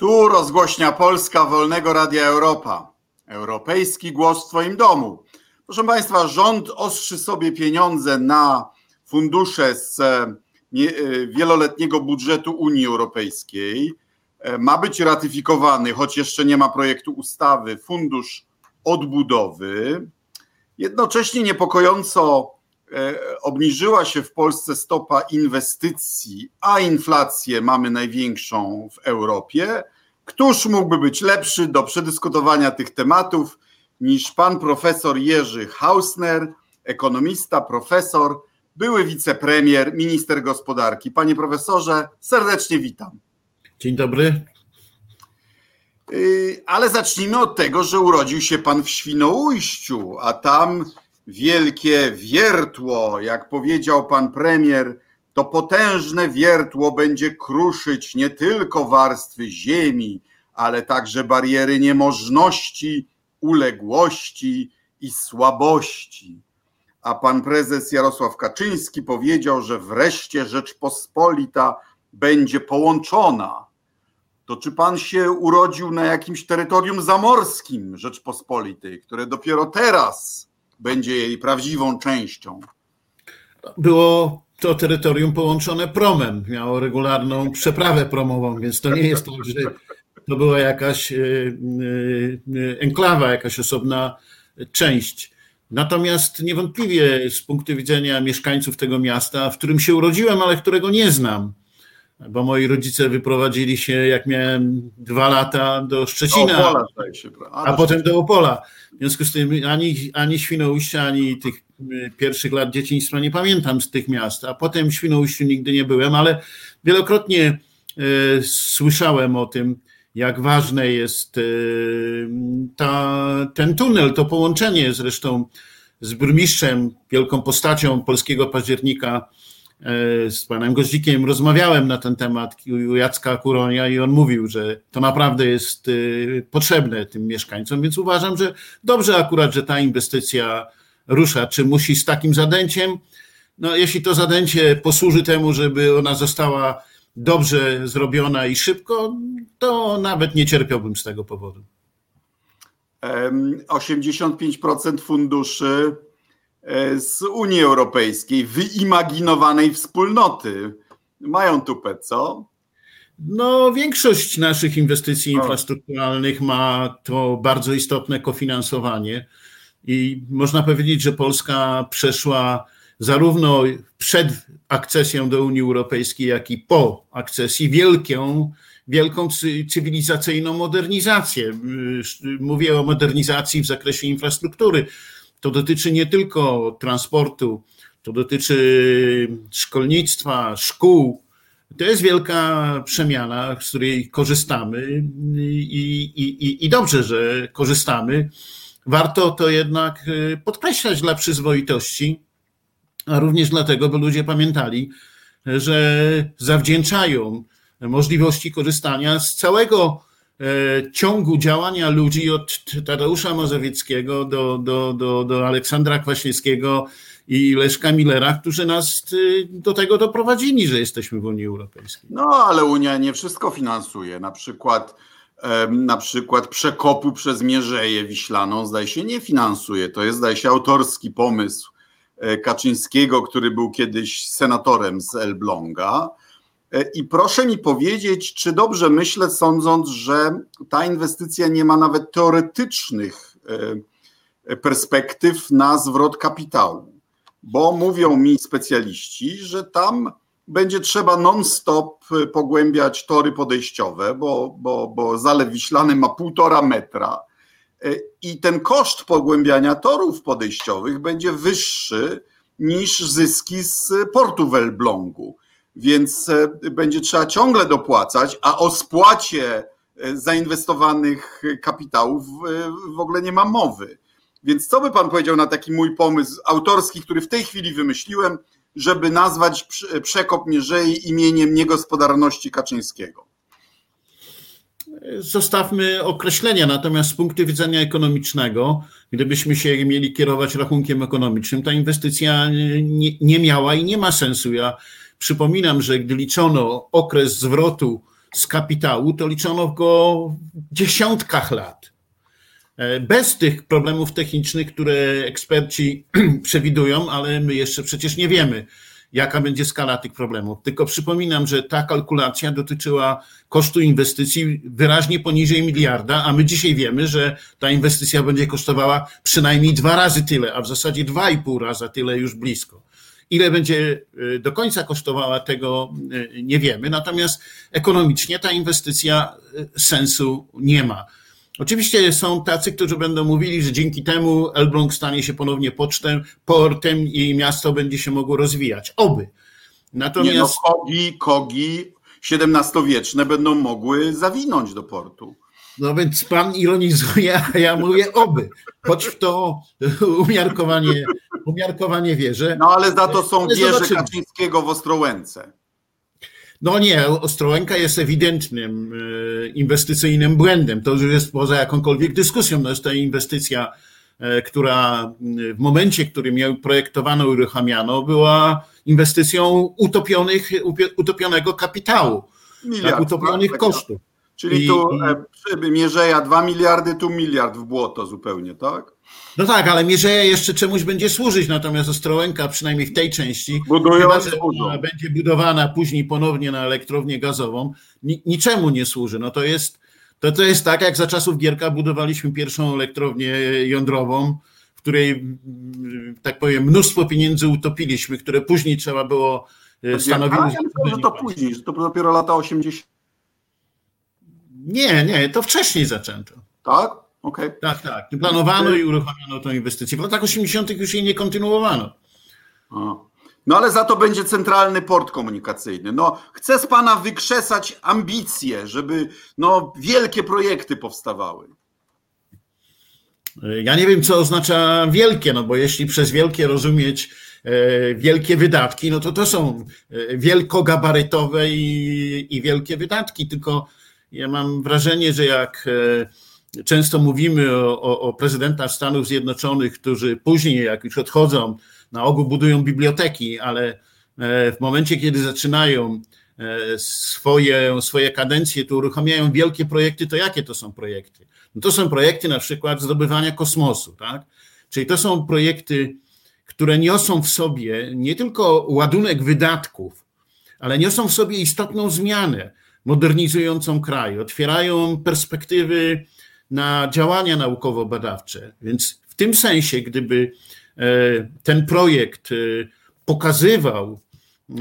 Tu rozgłośnia Polska Wolnego Radia Europa. Europejski głos w Twoim domu. Proszę Państwa, rząd ostrzy sobie pieniądze na fundusze z e, e, wieloletniego budżetu Unii Europejskiej. E, ma być ratyfikowany, choć jeszcze nie ma projektu ustawy, fundusz odbudowy. Jednocześnie niepokojąco obniżyła się w Polsce stopa inwestycji, a inflację mamy największą w Europie. Któż mógłby być lepszy do przedyskutowania tych tematów niż pan profesor Jerzy Hausner, ekonomista, profesor, były wicepremier, minister gospodarki. Panie profesorze, serdecznie witam. Dzień dobry. Y, ale zacznijmy od tego, że urodził się pan w Świnoujściu, a tam wielkie wiertło, jak powiedział pan premier, to potężne wiertło będzie kruszyć nie tylko warstwy ziemi, ale także bariery niemożności, uległości i słabości. A pan prezes Jarosław Kaczyński powiedział, że wreszcie Rzeczpospolita będzie połączona. To czy pan się urodził na jakimś terytorium zamorskim Rzeczpospolitej, które dopiero teraz będzie jej prawdziwą częścią? Było to terytorium połączone promem, miało regularną przeprawę promową, więc to nie jest tak, że to była jakaś e, e, enklawa, jakaś osobna część. Natomiast niewątpliwie z punktu widzenia mieszkańców tego miasta, w którym się urodziłem, ale którego nie znam, bo moi rodzice wyprowadzili się, jak miałem dwa lata, do Szczecina, Opola, się, a, a potem do Opola. W związku z tym ani, ani Świnoujścia, ani tych y, pierwszych lat dzieciństwa nie pamiętam z tych miast, a potem w Świnoujściu nigdy nie byłem, ale wielokrotnie y, słyszałem o tym, jak ważne jest y, ta, ten tunel, to połączenie zresztą z burmistrzem, wielką postacią polskiego października, z panem Goździkiem rozmawiałem na ten temat u Jacka Kuronia i on mówił, że to naprawdę jest y, potrzebne tym mieszkańcom, więc uważam, że dobrze akurat, że ta inwestycja rusza. Czy musi z takim zadęciem? No, jeśli to zadęcie posłuży temu, żeby ona została dobrze zrobiona i szybko, to nawet nie cierpiałbym z tego powodu. 85% funduszy e, z Unii Europejskiej, wyimaginowanej wspólnoty. Mają tupę, co? No, większość naszych inwestycji infrastrukturalnych ma to bardzo istotne kofinansowanie i można powiedzieć, że Polska przeszła zarówno przed akcesją do Unii Europejskiej, jak i po akcesji wielką, wielką cywilizacyjną modernizację. Mówię o modernizacji w zakresie infrastruktury. To dotyczy nie tylko transportu, to dotyczy szkolnictwa, szkół. To jest wielka przemiana, z której korzystamy i, i, i, dobrze, że korzystamy. Warto to jednak podkreślać dla przyzwoitości, a również dlatego, by ludzie pamiętali, że zawdzięczają możliwości korzystania z całego e, ciągu działania ludzi od Tadeusza Mazowieckiego do, do, do, do Aleksandra Kwaśniewskiego i Leszka Millera, którzy nas e, do tego doprowadzili, że jesteśmy w Unii Europejskiej. No, ale Unia nie wszystko finansuje. Na przykład na przykład przekopu przez Mierzeję Wiślaną zdaje się nie finansuje. To jest zdaje się autorski pomysł E, Kaczyńskiego, który był kiedyś senatorem z Elbląga. E, I proszę mi powiedzieć, czy dobrze myślę, sądząc, że ta inwestycja nie ma nawet teoretycznych e, perspektyw na zwrot kapitału, bo mówią mi specjaliści, że tam będzie trzeba non-stop pogłębiać tory podejściowe, bo, bo, bo Zalew Wiślany ma półtora metra E, i ten koszt pogłębiania torów podejściowych będzie wyższy niż zyski z portu w Elblągu. Więc e, będzie trzeba ciągle dopłacać, a o spłacie e, zainwestowanych kapitałów w ogóle nie ma mowy. Więc co by pan powiedział na taki mój pomysł autorski, który w tej chwili wymyśliłem, żeby nazwać przekop Mierzei imieniem niegospodarności Kaczyńskiego? zostawmy określenia, natomiast z punktu widzenia ekonomicznego, gdybyśmy się mieli kierować rachunkiem ekonomicznym, ta inwestycja nie, nie miała i nie ma sensu. Ja przypominam, że gdy liczono okres zwrotu z kapitału, to liczono go w dziesiątkach lat. E, bez tych problemów technicznych, które eksperci przewidują, ale my jeszcze przecież nie wiemy, jaka będzie skala tych problemów. Tylko przypominam, że ta kalkulacja dotyczyła kosztu inwestycji wyraźnie poniżej miliarda, a my dzisiaj wiemy, że ta inwestycja będzie kosztowała przynajmniej dwa razy tyle, a w zasadzie dwa i pół raza tyle już blisko. Ile będzie y, do końca kosztowała, tego y, nie wiemy. Natomiast ekonomicznie ta inwestycja y, sensu nie ma. Oczywiście są tacy, którzy będą mówili, że dzięki temu Elbląg stanie się ponownie pocztem, portem i miasto będzie się mogło rozwijać. Oby. Natomiast. Nie no, kogi, kogi XVII-wieczne będą mogły zawinąć do portu. No więc pan ironizuje, a ja mówię oby. Choć w to umiarkowanie, umiarkowanie wierzę. No ale za to są wieże Kaczyńskiego w Ostrołęce. No nie, Ostrołęka jest ewidentnym e, inwestycyjnym błędem. To już jest poza jakąkolwiek dyskusją. No jest to inwestycja, e, która w momencie, w którym ją projektowano, uruchamiano, była inwestycją utopionych, utopionego kapitału, Miliard, tak, utopionych tak, kosztów. Czyli I, tu i... Mierzeja 2 miliardy, tu miliard w błoto zupełnie, tak? No tak, ale Mierzeja jeszcze czemuś będzie służyć, natomiast Ostrołęka, przynajmniej w tej części, Budują, chyba, że ona będzie budowana później ponownie na elektrownię gazową, niczemu nie służy. No to jest, to, to jest tak, jak za czasów Gierka budowaliśmy pierwszą elektrownię jądrową, w której, tak powiem, mnóstwo pieniędzy utopiliśmy, które później trzeba było e, stanowić. Ja myślę, że to później, że to dopiero lata 80. Nie, nie, to wcześniej zaczęto. Tak? Okay. Tak, tak. Planowano i uruchomiono tę inwestycję. W latach 80. już jej nie kontynuowano. No ale za to będzie centralny port komunikacyjny. No, chcę z pana wykrzesać ambicje, żeby no, wielkie projekty powstawały. Ja nie wiem, co oznacza wielkie, no bo jeśli przez wielkie rozumieć e, wielkie wydatki, no to to są e, wielkogabarytowe i, i wielkie wydatki. Tylko ja mam wrażenie, że jak e, Często mówimy o, o, o prezydentach Stanów Zjednoczonych, którzy później, jak już odchodzą, na ogół budują biblioteki, ale e, w momencie, kiedy zaczynają e, swoje, swoje kadencje, to uruchamiają wielkie projekty, to jakie to są projekty? No to są projekty na przykład zdobywania kosmosu, tak? Czyli to są projekty, które niosą w sobie nie tylko ładunek wydatków, ale niosą w sobie istotną zmianę modernizującą kraj, otwierają perspektywy na działania naukowo-badawcze. Więc w tym sensie, gdyby e, ten projekt e, pokazywał e,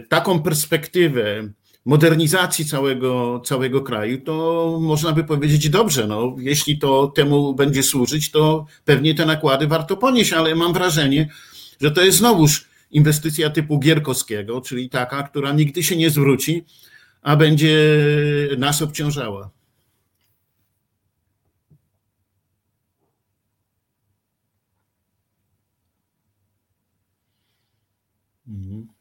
taką perspektywę modernizacji całego, całego kraju, to można by powiedzieć, dobrze, no, jeśli to temu będzie służyć, to pewnie te nakłady warto ponieść, ale mam wrażenie, że to jest znowuż inwestycja typu Gierkowskiego, czyli taka, która nigdy się nie zwróci, a będzie nas obciążała. 嗯。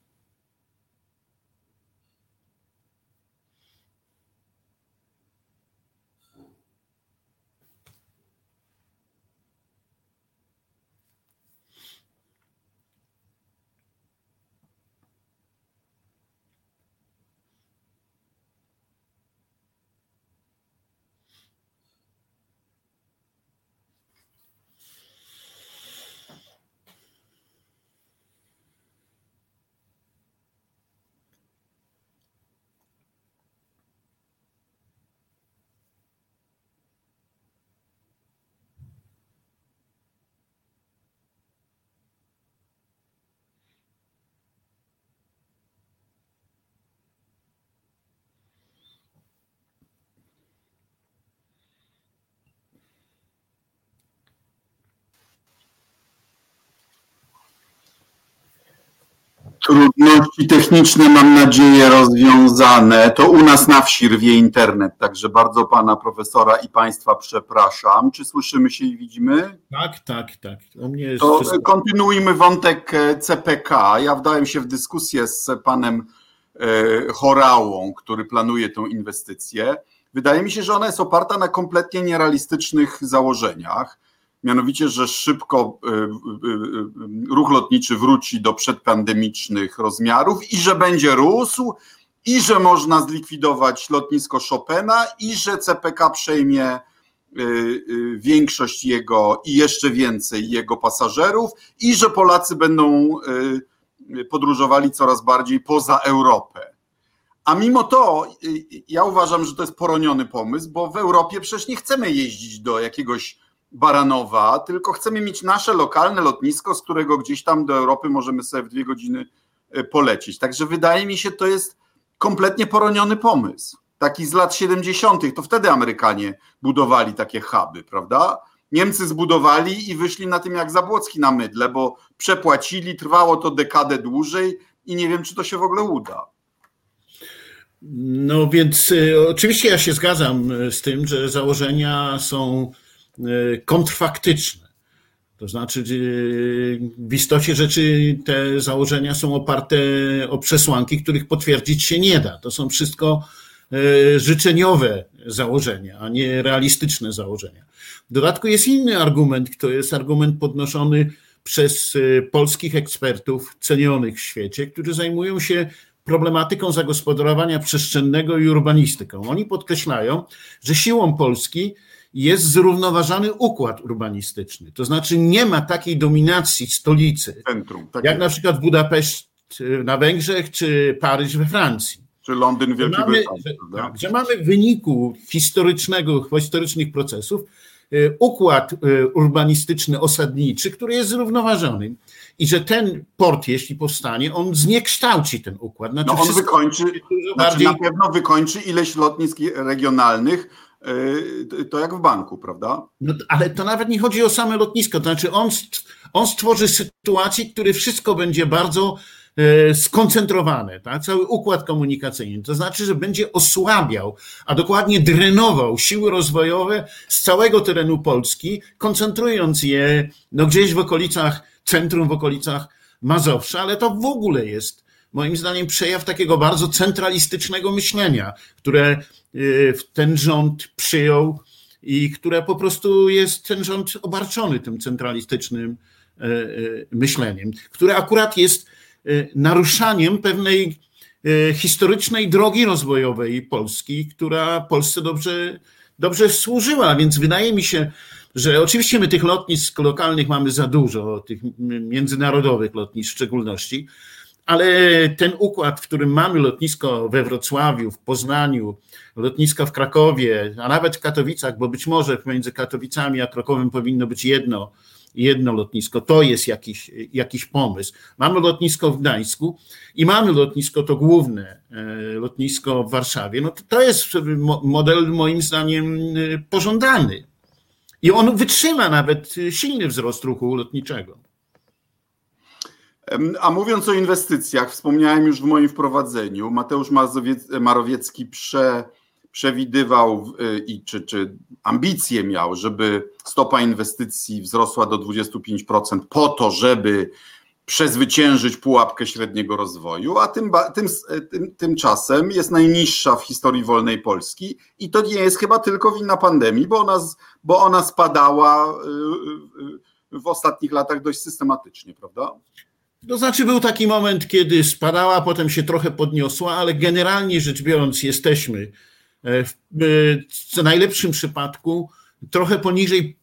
Trudności techniczne mam nadzieję rozwiązane. To u nas na wsi rwie internet, także bardzo pana profesora i państwa przepraszam. Czy słyszymy się i widzimy? Tak, tak, tak. U mnie jest to wszystko... kontynuujmy wątek e, CPK. Ja wdałem się w dyskusję z panem e, Chorałą, który planuje tę inwestycję. Wydaje mi się, że ona jest oparta na kompletnie nierealistycznych założeniach mianowicie, że szybko y, y, y, ruch lotniczy wróci do przedpandemicznych rozmiarów i że będzie rósł i że można zlikwidować lotnisko Chopina i że CPK przejmie większość jego i jeszcze więcej jego pasażerów i że Polacy będą podróżowali coraz bardziej poza Europę. A mimo to ja uważam, że to jest poroniony pomysł, bo w Europie przecież nie chcemy jeździć do jakiegoś Baranowa, tylko chcemy mieć nasze lokalne lotnisko, z którego gdzieś tam do Europy możemy sobie w dwie godziny polecieć. Także wydaje mi się, to jest kompletnie poroniony pomysł. Taki z lat 70., to wtedy Amerykanie budowali takie huby, prawda? Niemcy zbudowali i wyszli na tym jak Zabłocki na mydle, bo przepłacili, trwało to dekadę dłużej i nie wiem, czy to się w ogóle uda. No więc y, oczywiście ja się zgadzam y, z tym, że założenia są kontrfaktyczne. To znaczy, w istocie rzeczy te założenia są oparte o przesłanki, których potwierdzić się nie da. To są wszystko e, życzeniowe założenia, a nie realistyczne założenia. W dodatku jest inny argument, to jest argument podnoszony przez polskich ekspertów cenionych w świecie, którzy zajmują się problematyką zagospodarowania przestrzennego i urbanistyką. Oni podkreślają, że siłą Polski jest zrównoważony układ urbanistyczny. To znaczy nie ma takiej dominacji stolicy, Centrum, tak jak jest. na przykład Budapeszt na Węgrzech, czy Paryż we Francji. Czy Londyn w Wielkiej mamy, Brytanii. Tak, gdzie mamy w wyniku historycznego, historycznych procesów y, układ y, urbanistyczny, osadniczy, który jest zrównoważony. I że ten port, jeśli powstanie, on zniekształci ten układ. Znaczy no on wykończy, znaczy bardziej... na pewno wykończy ileś lotnisk regionalnych, to jak w banku, prawda? No, ale to nawet nie chodzi o same lotnisko, to znaczy on, on stworzy sytuację, który wszystko będzie bardzo e, skoncentrowane, tak? cały układ komunikacyjny. To znaczy, że będzie osłabiał, a dokładnie drenował siły rozwojowe z całego terenu Polski, koncentrując je no, gdzieś w okolicach centrum, w okolicach Mazowsza, ale to w ogóle jest moim zdaniem przejaw takiego bardzo centralistycznego myślenia, które y, ten rząd przyjął i które po prostu jest ten rząd obarczony tym centralistycznym y, y, myśleniem, które akurat jest naruszaniem pewnej historycznej drogi rozwojowej Polski, która Polsce dobrze, dobrze służyła. Więc wydaje mi się, że oczywiście my tych lotnisk lokalnych mamy za dużo, tych międzynarodowych lotnisk w szczególności, ale ten układ, w którym mamy lotnisko we Wrocławiu, w Poznaniu, lotniska w Krakowie, a nawet w Katowicach, bo być może między Katowicami a Krakowem powinno być jedno, jedno lotnisko, to jest jakiś, jakiś pomysł. Mamy lotnisko w Gdańsku i mamy lotnisko, to główne e, lotnisko w Warszawie. No to, to jest model moim zdaniem e, pożądany. I on wytrzyma nawet silny wzrost ruchu lotniczego. A mówiąc o inwestycjach, wspomniałem już w moim wprowadzeniu, Mateusz Marowiecki prze, przewidywał y, i czy, czy ambicje miał, żeby stopa inwestycji wzrosła do 25% po to, żeby przezwyciężyć pułapkę średniego rozwoju, a tym, tym, tym, tymczasem jest najniższa w historii wolnej Polski i to nie jest chyba tylko wina pandemii, bo ona, bo ona spadała y, y, w ostatnich latach dość systematycznie, prawda? To znaczy był taki moment, kiedy spadała, potem się trochę podniosła, ale generalnie rzecz biorąc jesteśmy e, w, w najlepszym przypadku trochę poniżej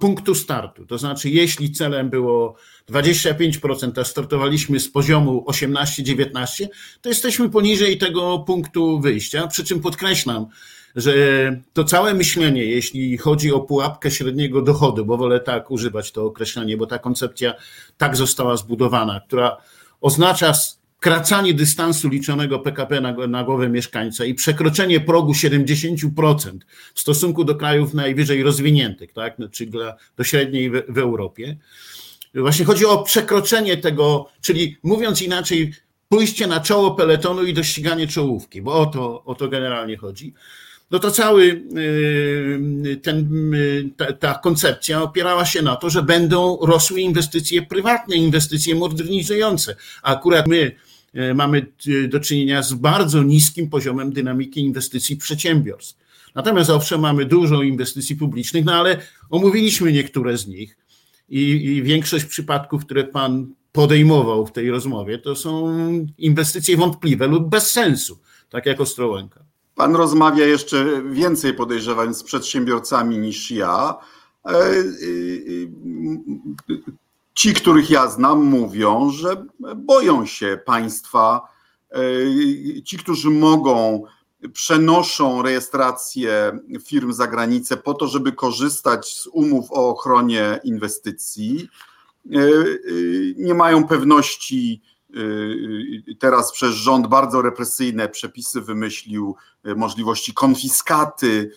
punktu startu. To znaczy, jeśli celem było 25%, a startowaliśmy z poziomu 18-19, to jesteśmy poniżej tego punktu wyjścia. Przy czym podkreślam, że to całe myślenie, jeśli chodzi o pułapkę średniego dochodu, bo wolę tak używać to określenie, bo ta koncepcja tak została zbudowana, która oznacza skracanie dystansu liczonego PKP na, na głowę mieszkańca i przekroczenie progu 70% w stosunku do krajów najwyżej rozwiniętych, tak, no, czyli dla, do średniej w, w Europie. Właśnie chodzi o przekroczenie tego, czyli mówiąc inaczej, pójście na czoło peletonu i dościganie czołówki, bo o to, o to generalnie chodzi no to cały y, ten, y, ta, ta, koncepcja opierała się na to, że będą rosły inwestycje prywatne, inwestycje modernizujące. A akurat my y, mamy do czynienia z bardzo niskim poziomem dynamiki inwestycji przedsiębiorstw. Natomiast owszem, mamy dużo inwestycji publicznych, no ale omówiliśmy niektóre z nich i, i większość przypadków, które pan podejmował w tej rozmowie, to są inwestycje wątpliwe lub bez sensu tak jak Ostrołęka. Pan rozmawia jeszcze więcej, podejrzewam, z przedsiębiorcami niż ja. E, e, ci, których ja znam, mówią, że boją się państwa. E, ci, którzy mogą, przenoszą rejestrację firm za granicę po to, żeby korzystać z umów o ochronie inwestycji. Nie mają pewności, teraz przez rząd bardzo represyjne przepisy wymyślił możliwości konfiskaty,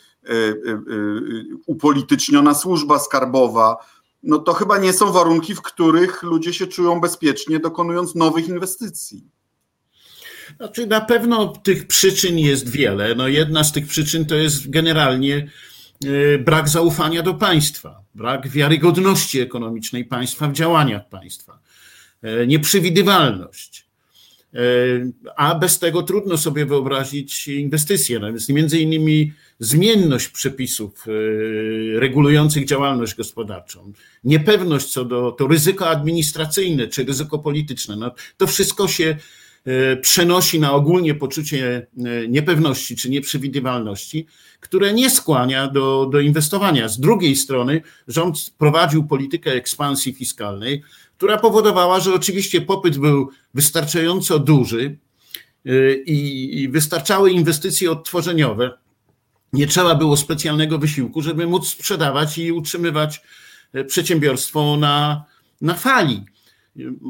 upolityczniona służba skarbowa no to chyba nie są warunki, w których ludzie się czują bezpiecznie, dokonując nowych inwestycji. Znaczy, na pewno tych przyczyn jest wiele. No jedna z tych przyczyn to jest generalnie brak zaufania do państwa, brak wiarygodności ekonomicznej państwa w działaniach państwa, nieprzewidywalność. E, a bez tego trudno sobie wyobrazić inwestycje. No więc między innymi zmienność przepisów e, regulujących działalność gospodarczą, niepewność co do to ryzyko administracyjne czy ryzyko polityczne, no, to wszystko się e, przenosi na ogólnie poczucie e, niepewności czy nieprzewidywalności, które nie skłania do, do inwestowania. Z drugiej strony rząd prowadził politykę ekspansji fiskalnej, która powodowała, że oczywiście popyt był wystarczająco duży i, i wystarczały inwestycje odtworzeniowe, nie trzeba było specjalnego wysiłku, żeby móc sprzedawać i utrzymywać e, przedsiębiorstwo na, na fali.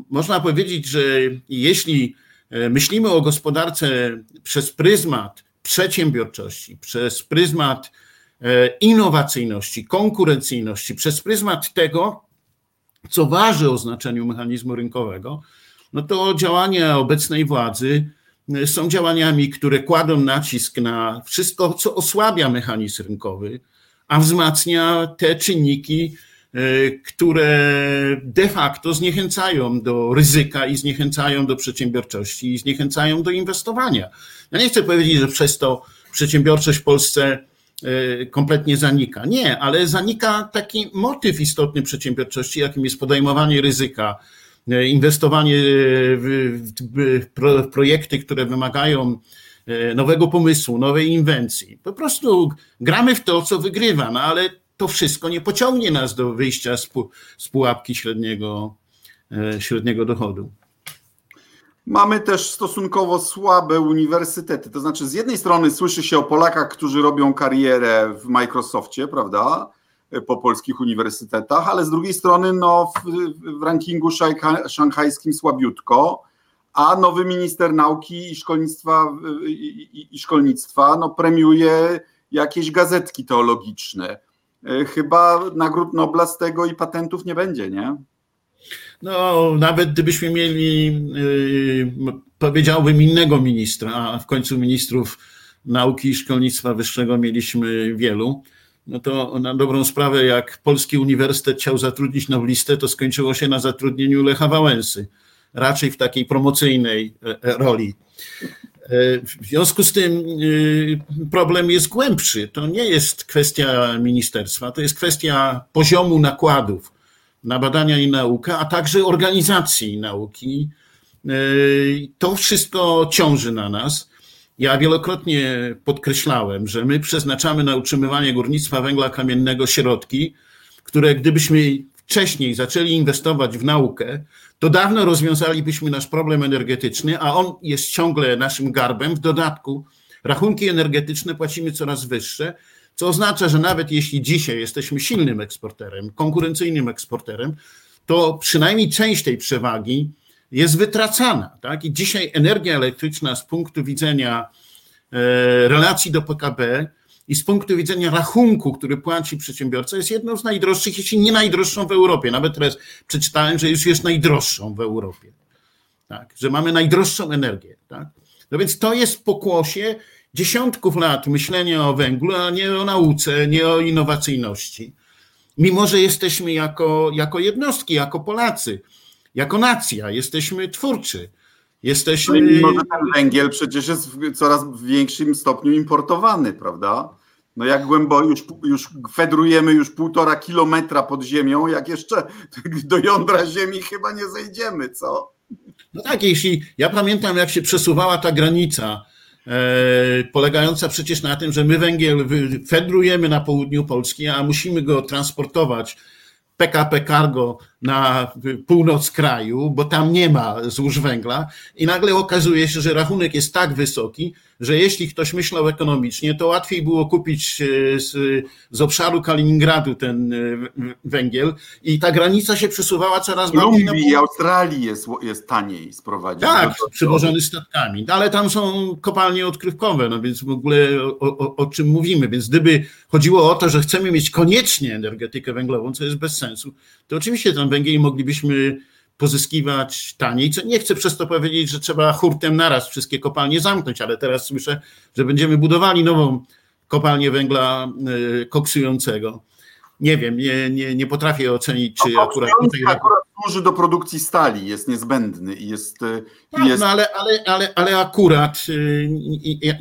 Można powiedzieć, że jeśli e, myślimy o gospodarce przez pryzmat przedsiębiorczości, przez pryzmat innowacyjności, konkurencyjności, przez pryzmat tego, co waży o znaczeniu mechanizmu rynkowego, no to działania obecnej władzy są działaniami, które kładą nacisk na wszystko, co osłabia mechanizm rynkowy, a wzmacnia te czynniki, e, które de facto zniechęcają do ryzyka i zniechęcają do przedsiębiorczości i zniechęcają do inwestowania. Ja nie chcę powiedzieć, że przez to przedsiębiorczość w Polsce kompletnie zanika. Nie, ale zanika taki motyw istotny przedsiębiorczości, jakim jest podejmowanie ryzyka, E, inwestowanie w projekty, które wymagają e, nowego pomysłu, nowej inwencji. Po prostu gramy w to, co wygrywa, no ale to wszystko nie pociągnie nas do wyjścia z pułapki średniego, średniego dochodu. Mamy też stosunkowo słabe uniwersytety. To znaczy, z jednej strony słyszy się o Polakach, którzy robią karierę w Microsoftie, prawda? po polskich uniwersytetach, ale z drugiej strony no, w, w rankingu szanghajskim słabiutko, a nowy minister nauki i szkolnictwa, i, i, i szkolnictwa no, premiuje jakieś gazetki teologiczne. E, chyba nagród Nobla z tego i patentów nie będzie, nie? No, nawet gdybyśmy mieli, yy, powiedziałbym, innego ministra, a w końcu ministrów nauki i szkolnictwa wyższego mieliśmy wielu, no to na dobrą sprawę, jak Polski Uniwersytet chciał zatrudnić noblistę, to skończyło się na zatrudnieniu Lecha Wałęsy, raczej w takiej promocyjnej e, e, roli. E, w związku z tym problem jest głębszy. To nie jest kwestia ministerstwa, to jest kwestia poziomu nakładów na badania i naukę, a także organizacji nauki. To wszystko ciąży na nas. Ja wielokrotnie podkreślałem, że my przeznaczamy na utrzymywanie górnictwa węgla kamiennego środki, które gdybyśmy wcześniej zaczęli inwestować w naukę, to dawno rozwiązalibyśmy nasz problem energetyczny, a on jest ciągle naszym garbem. W dodatku rachunki energetyczne płacimy coraz wyższe, co oznacza, że nawet jeśli dzisiaj jesteśmy silnym eksporterem, konkurencyjnym eksporterem, to przynajmniej część tej przewagi jest wytracana. Tak? I dzisiaj energia elektryczna z punktu widzenia e, relacji do PKB i z punktu widzenia rachunku, który płaci przedsiębiorca, jest jedną z najdroższych, jeśli nie najdroższą w Europie. Nawet teraz przeczytałem, że już jest najdroższą w Europie. Tak? Że mamy najdroższą energię. Tak? No więc to jest pokłosie dziesiątków lat myślenia o węglu, a nie o nauce, nie o innowacyjności. Mimo, że jesteśmy jako, jako jednostki, jako Polacy jako nacja, jesteśmy twórczy. Jesteśmy. No może ten węgiel przecież jest w coraz większym stopniu importowany, prawda? No jak głęboko już, już fedrujemy już półtora kilometra pod ziemią, jak jeszcze do jądra ziemi chyba nie zejdziemy, co? No tak, jeśli ja pamiętam, jak się przesuwała ta granica polegająca przecież na tym, że my węgiel fedrujemy na południu Polski, a musimy go transportować PKP Cargo na północ kraju, bo tam nie ma złóż węgla. I nagle okazuje się, że rachunek jest tak wysoki, że jeśli ktoś myślał ekonomicznie, to łatwiej było kupić e, z, z obszaru Kaliningradu ten e, węgiel i ta granica się przesuwała coraz bardziej. Kolumbii i Australii jest, jest taniej sprowadzić. Tak, przywożony statkami, ale tam są kopalnie odkrywkowe, no więc w ogóle o, o, o czym mówimy, więc gdyby chodziło o to, że chcemy mieć koniecznie energetykę węglową, co jest bez sensu, to oczywiście ten węgiel moglibyśmy pozyskiwać taniej. Co nie chcę przez to powiedzieć, że trzeba hurtem naraz wszystkie kopalnie zamknąć, ale teraz słyszę, że będziemy budowali nową kopalnię węgla y, koksującego. Nie wiem, nie, nie, nie potrafię ocenić, czy no, akurat tutaj. Akurat służy do produkcji stali, jest niezbędny i jest. Y, tak, jest... No ale, ale, ale, ale akurat y,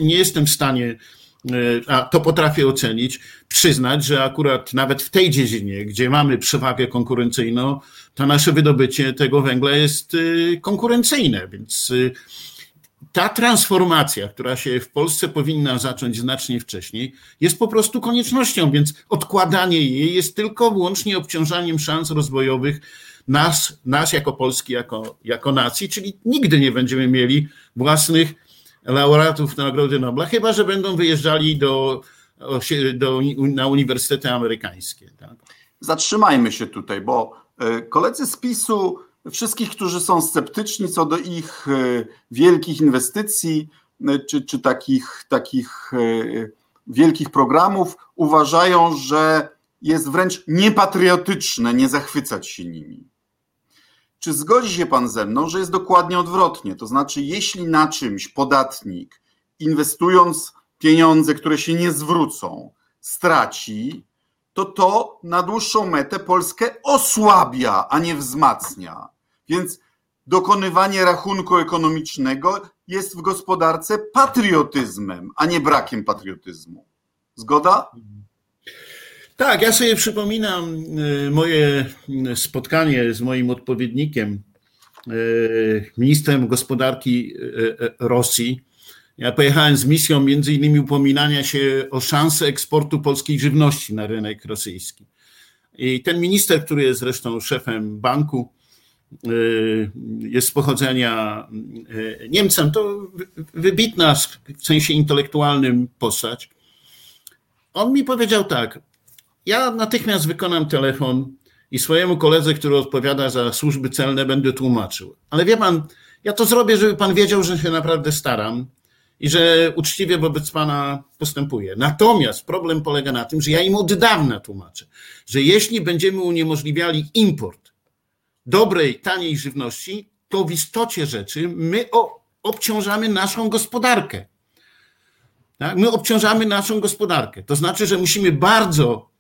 nie jestem w stanie a to potrafię ocenić, przyznać, że akurat nawet w tej dziedzinie, gdzie mamy przewagę konkurencyjną, to nasze wydobycie tego węgla jest e, konkurencyjne, więc e, ta transformacja, która się w Polsce powinna zacząć znacznie wcześniej, jest po prostu koniecznością, więc odkładanie jej jest tylko wyłącznie obciążaniem szans rozwojowych nas, nas jako Polski, jako, jako nacji, czyli nigdy nie będziemy mieli własnych laureatów Nagrody Nobla, chyba że będą wyjeżdżali do, do, na uniwersytety amerykańskie. Tak? Zatrzymajmy się tutaj, bo koledzy z PiSu, wszystkich, którzy są sceptyczni co do ich e, wielkich inwestycji e, czy, czy takich, takich wielkich programów, uważają, że jest wręcz niepatriotyczne nie zachwycać się nimi. Czy zgodzi się Pan ze mną, że jest dokładnie odwrotnie? To znaczy, jeśli na czymś podatnik, inwestując pieniądze, które się nie zwrócą, straci, to to na dłuższą metę Polskę osłabia, a nie wzmacnia. Więc dokonywanie rachunku ekonomicznego jest w gospodarce patriotyzmem, a nie brakiem patriotyzmu. Zgoda? Tak, ja sobie przypominam y, moje spotkanie z moim odpowiednikiem, y, ministrem gospodarki y, Rosji. Ja pojechałem z misją między innymi upominania się o szansę eksportu polskiej żywności na rynek rosyjski. I ten minister, który jest zresztą szefem banku, jest z pochodzenia Niemcem, to wybitna w sensie intelektualnym postać. On mi powiedział tak: ja natychmiast wykonam telefon i swojemu koledze, który odpowiada za służby celne, będę tłumaczył. Ale wie pan, ja to zrobię, żeby pan wiedział, że się naprawdę staram i że uczciwie wobec pana postępuję. Natomiast problem polega na tym, że ja im od dawna tłumaczę, że jeśli będziemy uniemożliwiali import dobrej, taniej żywności, to w istocie rzeczy my obciążamy naszą gospodarkę. Tak? My obciążamy naszą gospodarkę. To znaczy, że musimy bardzo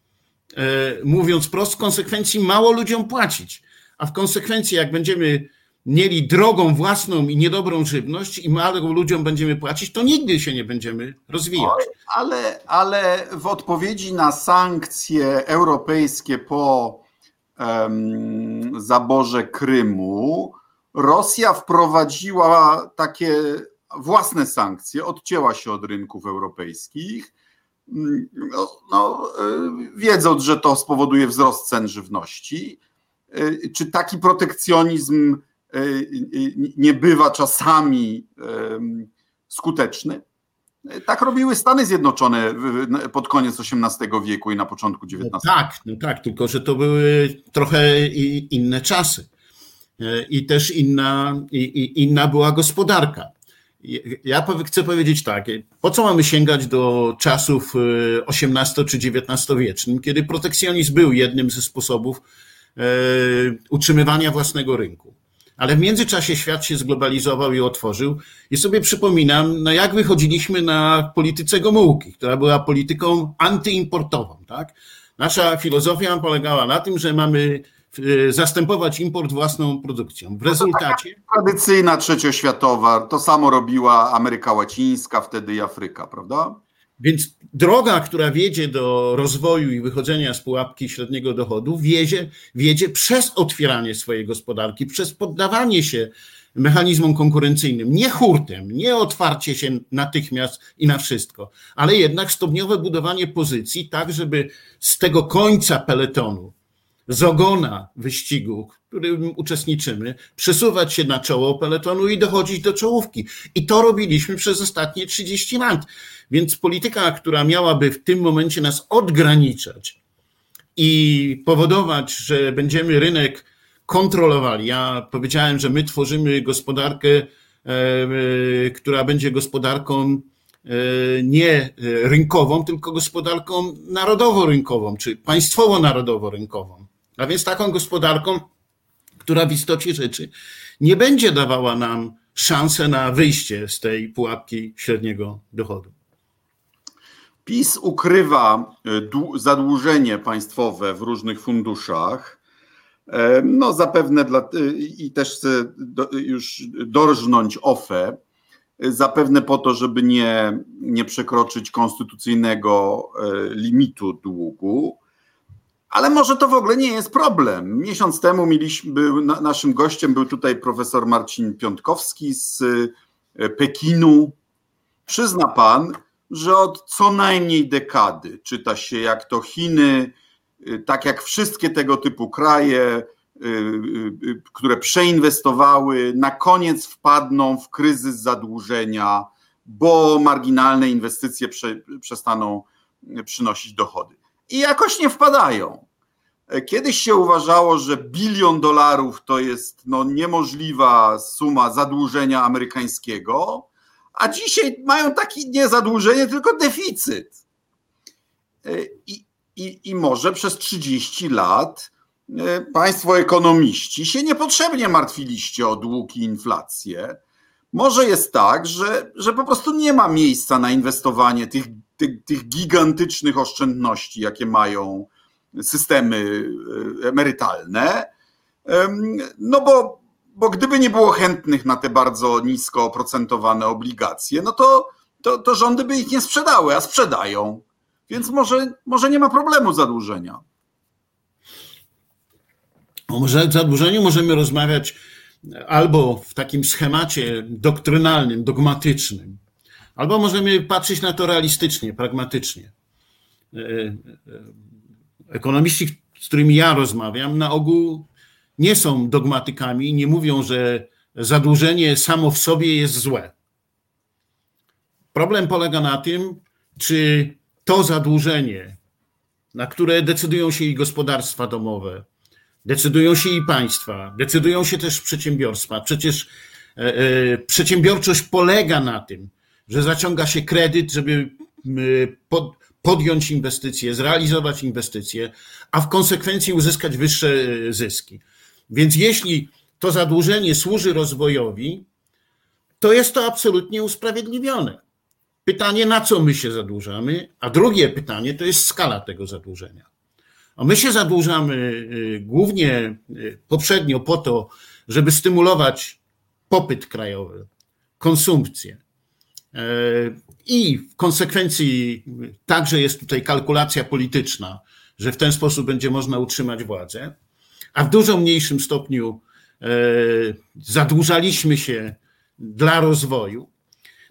E, mówiąc prost, w konsekwencji mało ludziom płacić. A w konsekwencji, jak będziemy mieli drogą własną i niedobrą żywność i mało ludziom będziemy płacić, to nigdy się nie będziemy rozwijać. Ale, ale w odpowiedzi na sankcje europejskie po um, zaborze Krymu, Rosja wprowadziła takie własne sankcje, odcięła się od rynków europejskich no, no, y, wiedząc, że to spowoduje wzrost cen żywności. Y, czy taki protekcjonizm nie bywa czasami skuteczny? Tak robiły Stany Zjednoczone pod koniec XVIII wieku i na początku XIX. No tak, no tak, tylko że to były trochę inne czasy. I też inna, inna była gospodarka. Ja chcę powiedzieć tak, po co mamy sięgać do czasów XVIII czy XIX wiecznym, kiedy protekcjonizm był jednym ze sposobów utrzymywania własnego rynku. Ale w międzyczasie świat się zglobalizował i otworzył. I sobie przypominam, no jak wychodziliśmy na polityce Gomułki, która była polityką antyimportową. Tak? Nasza filozofia polegała na tym, że mamy Y, zastępować import własną produkcją. W rezultacie. Tradycyjna trzecioświatowa, to samo robiła Ameryka Łacińska, wtedy i Afryka, prawda? Więc droga, która wiedzie do rozwoju i wychodzenia z pułapki średniego dochodu, wiedzie, wiedzie przez otwieranie swojej gospodarki, przez poddawanie się mechanizmom konkurencyjnym, nie hurtem, nie otwarcie się natychmiast i na wszystko, ale jednak stopniowe budowanie pozycji, tak żeby z tego końca peletonu, z ogona wyścigu, w którym uczestniczymy, przesuwać się na czoło peletonu i dochodzić do czołówki. I to robiliśmy przez ostatnie 30 lat. Więc polityka, która miałaby w tym momencie nas odgraniczać i powodować, że będziemy rynek kontrolowali. Ja powiedziałem, że my tworzymy gospodarkę, e, e, która będzie gospodarką e, nie rynkową, tylko gospodarką narodowo-rynkową, czy państwowo-narodowo-rynkową. A więc taką gospodarką, która w istocie rzeczy nie będzie dawała nam szansę na wyjście z tej pułapki średniego dochodu. PiS ukrywa zadłużenie państwowe w różnych funduszach E, no zapewne dla, e, i też chcę do, już dorżnąć OFE, e, zapewne po to, żeby nie, nie przekroczyć konstytucyjnego limitu długu, ale może to w ogóle nie jest problem. Miesiąc temu mieliśmy, był, naszym gościem był tutaj profesor Marcin Piątkowski z Pekinu. Przyzna pan, że od co najmniej dekady czyta się, jak to Chiny, Y, tak jak wszystkie tego typu kraje, y, które przeinwestowały, na koniec wpadną w kryzys zadłużenia, bo marginalne inwestycje prze, przestaną przynosić dochody. I jakoś nie wpadają. Kiedyś się uważało, że bilion dolarów to jest no, niemożliwa suma zadłużenia amerykańskiego, a dzisiaj mają taki nie zadłużenie, tylko deficyt. I, i, i może przez 30 lat e, Państwo ekonomiści się niepotrzebnie martwiliście o dług i inflację. Może jest tak, że, że po prostu nie ma miejsca na inwestowanie tych, tych, tych gigantycznych oszczędności, jakie mają systemy e, emerytalne. No bo, bo gdyby nie było chętnych na te bardzo nisko oprocentowane obligacje, no to, to, to rządy by ich nie sprzedały, a sprzedają. Więc może, może nie ma problemu zadłużenia. O zadłużeniu możemy rozmawiać albo w takim schemacie doktrynalnym, dogmatycznym, albo możemy patrzeć na to realistycznie, pragmatycznie. E, e, ekonomiści, z którymi ja rozmawiam, na ogół nie są dogmatykami, nie mówią, że zadłużenie samo w sobie jest złe. Problem polega na tym, czy to zadłużenie, na które decydują się i gospodarstwa domowe, decydują się i państwa, decydują się też przedsiębiorstwa. Przecież e, e, przedsiębiorczość polega na tym, że zaciąga się kredyt, żeby podjąć inwestycje, zrealizować inwestycje, a w konsekwencji uzyskać wyższe e, zyski. Więc jeśli to zadłużenie służy rozwojowi, to jest to absolutnie usprawiedliwione. Pytanie, na co my się zadłużamy, a drugie pytanie to jest skala tego zadłużenia. My się zadłużamy y, głównie y, poprzednio po to, żeby stymulować popyt krajowy, konsumpcję. E, I w konsekwencji także jest tutaj kalkulacja polityczna, że w ten sposób będzie można utrzymać władzę, a w dużo mniejszym stopniu e, zadłużaliśmy się dla rozwoju.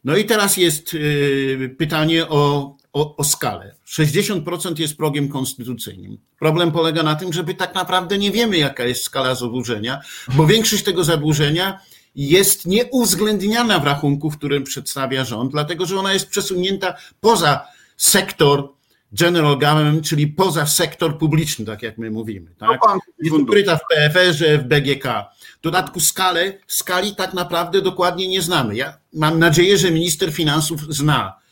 No i teraz jest y, pytanie o, o, o skalę. 60% jest progiem konstytucyjnym. Problem polega na tym, że my tak naprawdę nie wiemy, jaka jest skala zadłużenia, bo większość tego zadłużenia jest nieuwzględniana w rachunku, w którym przedstawia rząd, dlatego że ona jest przesunięta poza sektor general government, czyli poza sektor publiczny, tak jak my mówimy. Tak? Jest ukryta w PFR-ze, w BGK. W dodatku skalę, skali tak naprawdę dokładnie nie znamy. Ja mam nadzieję, że minister finansów zna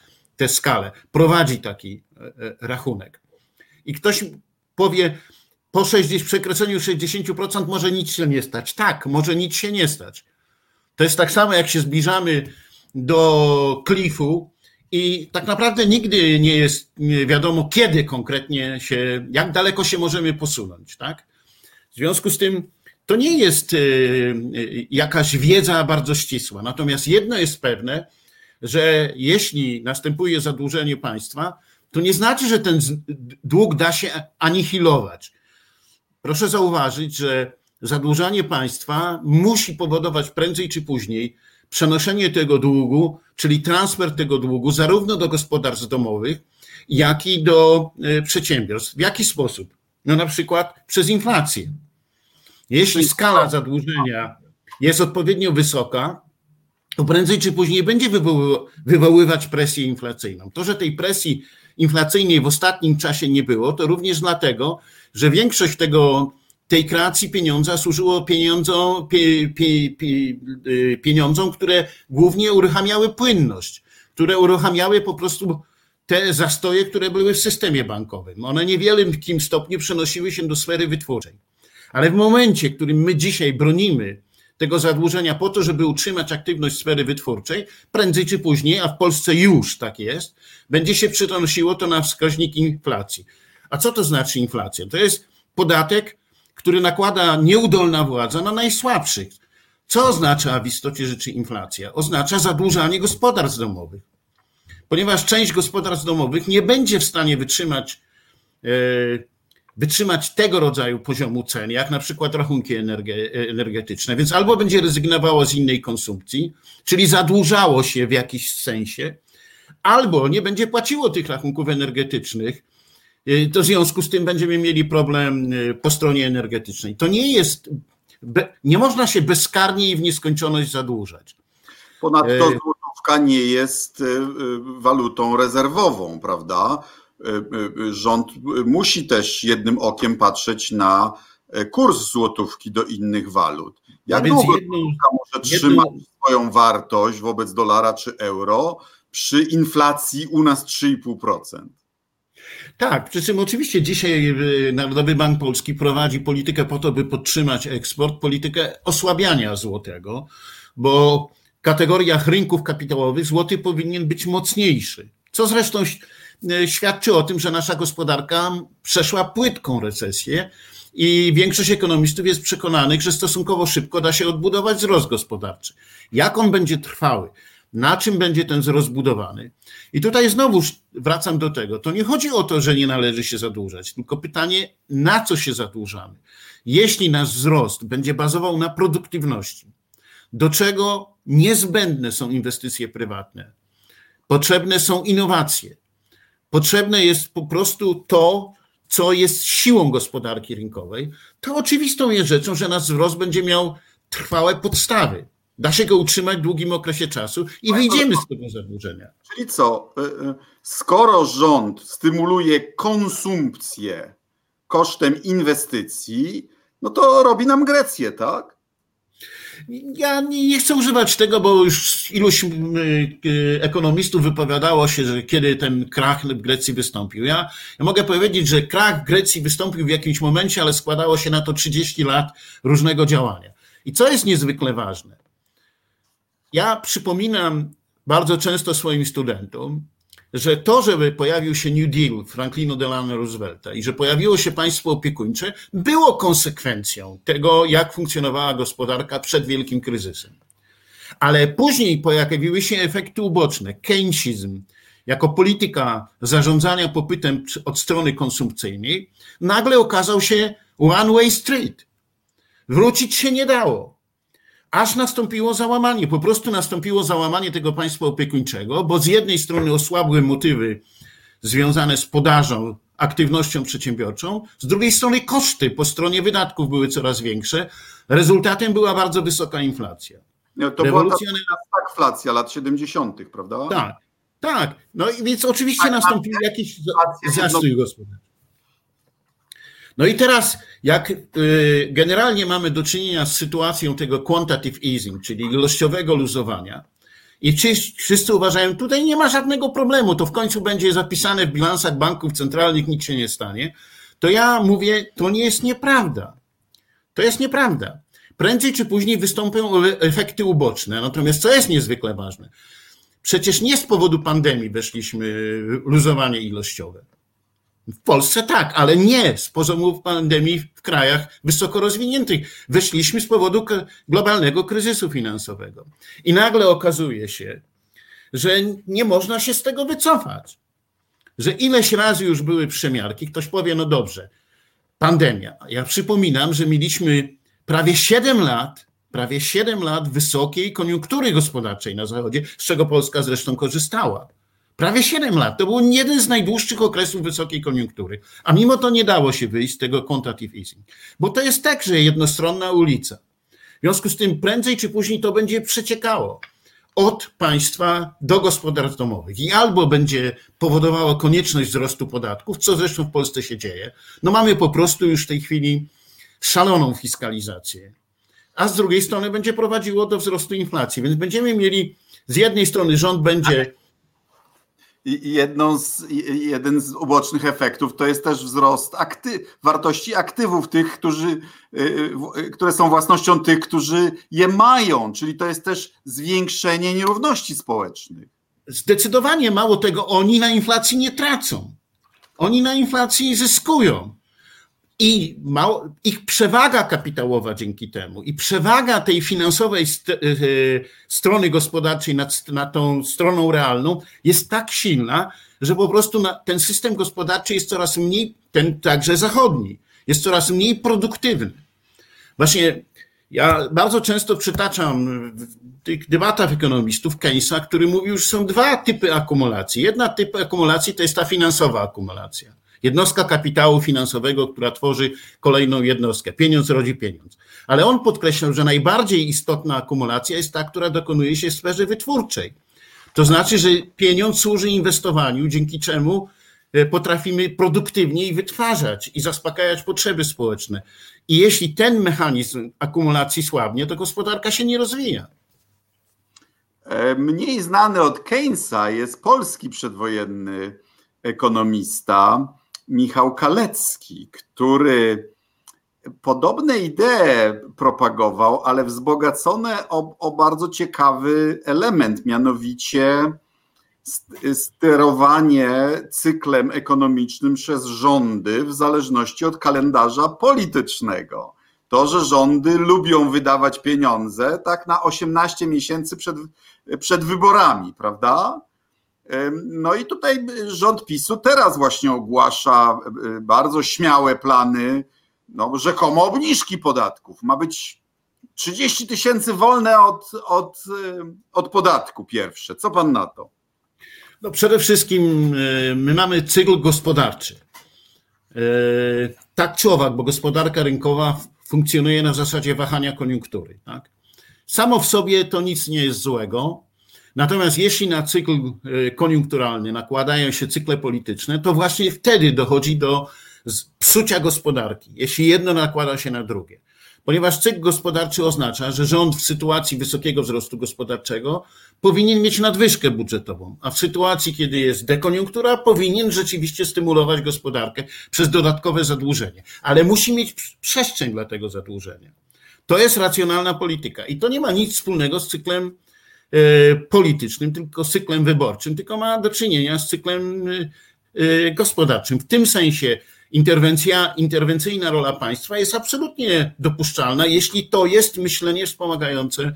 tę skalę, prowadzi taki e, e, rachunek. I ktoś powie, po 60, przekroczeniu 60% może nic się nie stać. Tak, może nic się nie stać. To jest tak samo, jak się zbliżamy do klifu i tak naprawdę nigdy nie jest wiadomo, kiedy konkretnie się, jak daleko się możemy posunąć. Tak? W związku z tym to nie jest y, jakaś wiedza bardzo ścisła. Natomiast jedno jest pewne, że jeśli następuje zadłużenie państwa, to nie znaczy, że ten dług da się anihilować. Proszę zauważyć, że zadłużanie państwa musi powodować prędzej czy później przenoszenie tego długu, czyli transfer tego długu zarówno do gospodarstw domowych, jak i do e, przedsiębiorstw. W jaki sposób? No na przykład przez inflację. Jeśli skala zadłużenia jest odpowiednio wysoka, to prędzej czy później będzie wywoływać presję inflacyjną. To, że tej presji inflacyjnej w ostatnim czasie nie było, to również dlatego, że większość tego, tej kreacji pieniądza służyło pieniądzom, pie, pie, pie, y, pieniądzom, które głównie uruchamiały płynność, które uruchamiały po prostu te zastoje, które były w systemie bankowym. One niewiele w jakim stopniu przenosiły się do sfery wytwórczej. Ale w momencie, w którym my dzisiaj bronimy tego zadłużenia po to, żeby utrzymać aktywność sfery wytwórczej, prędzej czy później, a w Polsce już tak jest, będzie się przenosiło to na wskaźnik inflacji. A co to znaczy inflacja? To jest podatek, który nakłada nieudolna władza na najsłabszych. Co oznacza w istocie rzeczy inflacja? Oznacza zadłużanie gospodarstw domowych. Ponieważ część gospodarstw domowych nie będzie w stanie wytrzymać e, wytrzymać tego rodzaju poziomu cen, jak na przykład rachunki energetyczne, więc albo będzie rezygnowało z innej konsumpcji, czyli zadłużało się w jakiś sensie, albo nie będzie płaciło tych rachunków energetycznych, y, to w związku z tym będziemy mieli problem y, po stronie energetycznej. To nie jest, nie można się bezkarnie i w nieskończoność zadłużać. Ponadto e, złotówka nie jest y, walutą rezerwową, prawda? Y, y, rząd musi też jednym okiem patrzeć na e, kurs złotówki do innych walut. Jak długo jedną, może jedną... trzymać swoją wartość wobec dolara czy euro przy inflacji u nas 3,5%? Tak, przy czym oczywiście dzisiaj Narodowy Bank Polski prowadzi politykę po to, by podtrzymać eksport, politykę osłabiania złotego, bo w kategoriach rynków kapitałowych złoty powinien być mocniejszy. Co zresztą E, świadczy o tym, że nasza gospodarka przeszła płytką recesję i większość ekonomistów jest przekonanych, że stosunkowo szybko da się odbudować wzrost gospodarczy. Jak on będzie trwały? Na czym będzie ten wzrost budowany? I tutaj znowu wracam do tego. To nie chodzi o to, że nie należy się zadłużać, tylko pytanie, na co się zadłużamy? Jeśli nasz wzrost będzie bazował na produktywności, do czego niezbędne są inwestycje prywatne, potrzebne są innowacje, Potrzebne jest po prostu to, co jest siłą gospodarki rynkowej. To oczywistą jest rzeczą, że nasz wzrost będzie miał trwałe podstawy. Da się go utrzymać w długim okresie czasu i wyjdziemy z tego zadłużenia. Czyli co? Y, y, skoro rząd stymuluje konsumpcję kosztem inwestycji, no to robi nam Grecję, tak? Ja nie chcę używać tego, bo już iluś ekonomistów wypowiadało się, że kiedy ten krach w Grecji wystąpił. Ja, ja mogę powiedzieć, że krach Grecji wystąpił w jakimś momencie, ale składało się na to 30 lat różnego działania. I co jest niezwykle ważne? Ja przypominam bardzo często swoim studentom, że to, żeby pojawił się New Deal Franklina Delano Roosevelta i że pojawiło się państwo opiekuńcze, było konsekwencją tego, jak funkcjonowała gospodarka przed wielkim kryzysem. Ale później pojawiły się efekty uboczne. Keynesizm, jako polityka zarządzania popytem od strony konsumpcyjnej, nagle okazał się one way street. Wrócić się nie dało aż nastąpiło załamanie. Po prostu nastąpiło załamanie tego państwa opiekuńczego, bo z jednej strony osłabły motywy związane z podażą, aktywnością przedsiębiorczą, z drugiej strony koszty po stronie wydatków były coraz większe. Rezultatem była bardzo wysoka inflacja. No, to Rewolucja... była ta stagflacja lat 70., prawda? Tak, tak. No i więc oczywiście tak, nastąpił jakiś zastój gospodarczy. No i teraz, jak y, generalnie mamy do czynienia z sytuacją tego quantitative easing, czyli ilościowego luzowania, i wszyscy uważają, tutaj nie ma żadnego problemu, to w końcu będzie zapisane w bilansach banków centralnych, nic się nie stanie, to ja mówię, to nie jest nieprawda. To jest nieprawda. Prędzej czy później wystąpią efekty uboczne. Natomiast co jest niezwykle ważne? Przecież nie z powodu pandemii weszliśmy luzowanie ilościowe. W Polsce tak, ale nie z poziomu pandemii w krajach wysoko rozwiniętych. Weszliśmy z powodu globalnego kryzysu finansowego. I nagle okazuje się, że nie można się z tego wycofać. Że ileś razy już były przemiarki, ktoś powie, no dobrze, pandemia. Ja przypominam, że mieliśmy prawie 7 lat, prawie 7 lat wysokiej koniunktury gospodarczej na Zachodzie, z czego Polska zresztą korzystała. Prawie 7 lat. To był jeden z najdłuższych okresów wysokiej koniunktury. A mimo to nie dało się wyjść z tego quantitative easing. Bo to jest także jednostronna ulica. W związku z tym prędzej czy później to będzie przeciekało od państwa do gospodarstw domowych i albo będzie powodowało konieczność wzrostu podatków, co zresztą w Polsce się dzieje. No mamy po prostu już w tej chwili szaloną fiskalizację, a z drugiej strony będzie prowadziło do wzrostu inflacji, więc będziemy mieli z jednej strony rząd będzie jedną z, jeden z ubocznych efektów to jest też wzrost akty, wartości aktywów tych, którzy, y, y, które są własnością tych, którzy je mają, czyli to jest też zwiększenie nierówności społecznych. Zdecydowanie mało tego, oni na inflacji nie tracą. Oni na inflacji zyskują i mało, ich przewaga kapitałowa dzięki temu i przewaga tej finansowej st e, strony gospodarczej nad, nad tą stroną realną jest tak silna, że po prostu na, ten system gospodarczy jest coraz mniej, ten także zachodni, jest coraz mniej produktywny. Właśnie ja bardzo często przytaczam w tych debatach ekonomistów Keynesa, który mówił, że są dwa typy akumulacji. Jedna typ akumulacji to jest ta finansowa akumulacja Jednostka kapitału finansowego, która tworzy kolejną jednostkę. Pieniądz rodzi pieniądz. Ale on podkreślał, że najbardziej istotna akumulacja jest ta, która dokonuje się w sferze wytwórczej. To znaczy, że pieniądz służy inwestowaniu, dzięki czemu e, potrafimy produktywniej wytwarzać i zaspokajać potrzeby społeczne. I jeśli ten mechanizm akumulacji słabnie, to gospodarka się nie rozwija. E, mniej znany od Keynesa jest polski przedwojenny ekonomista, Michał Kalecki, który podobne idee propagował, ale wzbogacone o, o bardzo ciekawy element, mianowicie sterowanie cyklem ekonomicznym przez rządy w zależności od kalendarza politycznego. To, że rządy lubią wydawać pieniądze tak na 18 miesięcy przed, przed wyborami, prawda? No i tutaj rząd PiSu teraz właśnie ogłasza e, bardzo śmiałe plany, no rzekomo obniżki podatków. Ma być 30 tysięcy wolne od, od, e, od podatku pierwsze. Co pan na to? No przede wszystkim e, my mamy cykl gospodarczy. Tak czy owak, bo gospodarka rynkowa funkcjonuje na zasadzie wahania koniunktury. Tak? Samo w sobie to nic nie jest złego, Natomiast jeśli na cykl e, koniunkturalny nakładają się cykle polityczne, to właśnie wtedy dochodzi do psucia gospodarki, jeśli jedno nakłada się na drugie. Ponieważ cykl gospodarczy oznacza, że rząd w sytuacji wysokiego wzrostu gospodarczego powinien mieć nadwyżkę budżetową, a w sytuacji, kiedy jest dekoniunktura, powinien rzeczywiście stymulować gospodarkę przez dodatkowe zadłużenie. Ale musi mieć przestrzeń dla tego zadłużenia. To jest racjonalna polityka i to nie ma nic wspólnego z cyklem politycznym, tylko cyklem wyborczym, tylko ma do czynienia z cyklem e, e, gospodarczym. W tym sensie interwencja, interwencyjna rola państwa jest absolutnie dopuszczalna, jeśli to jest myślenie wspomagające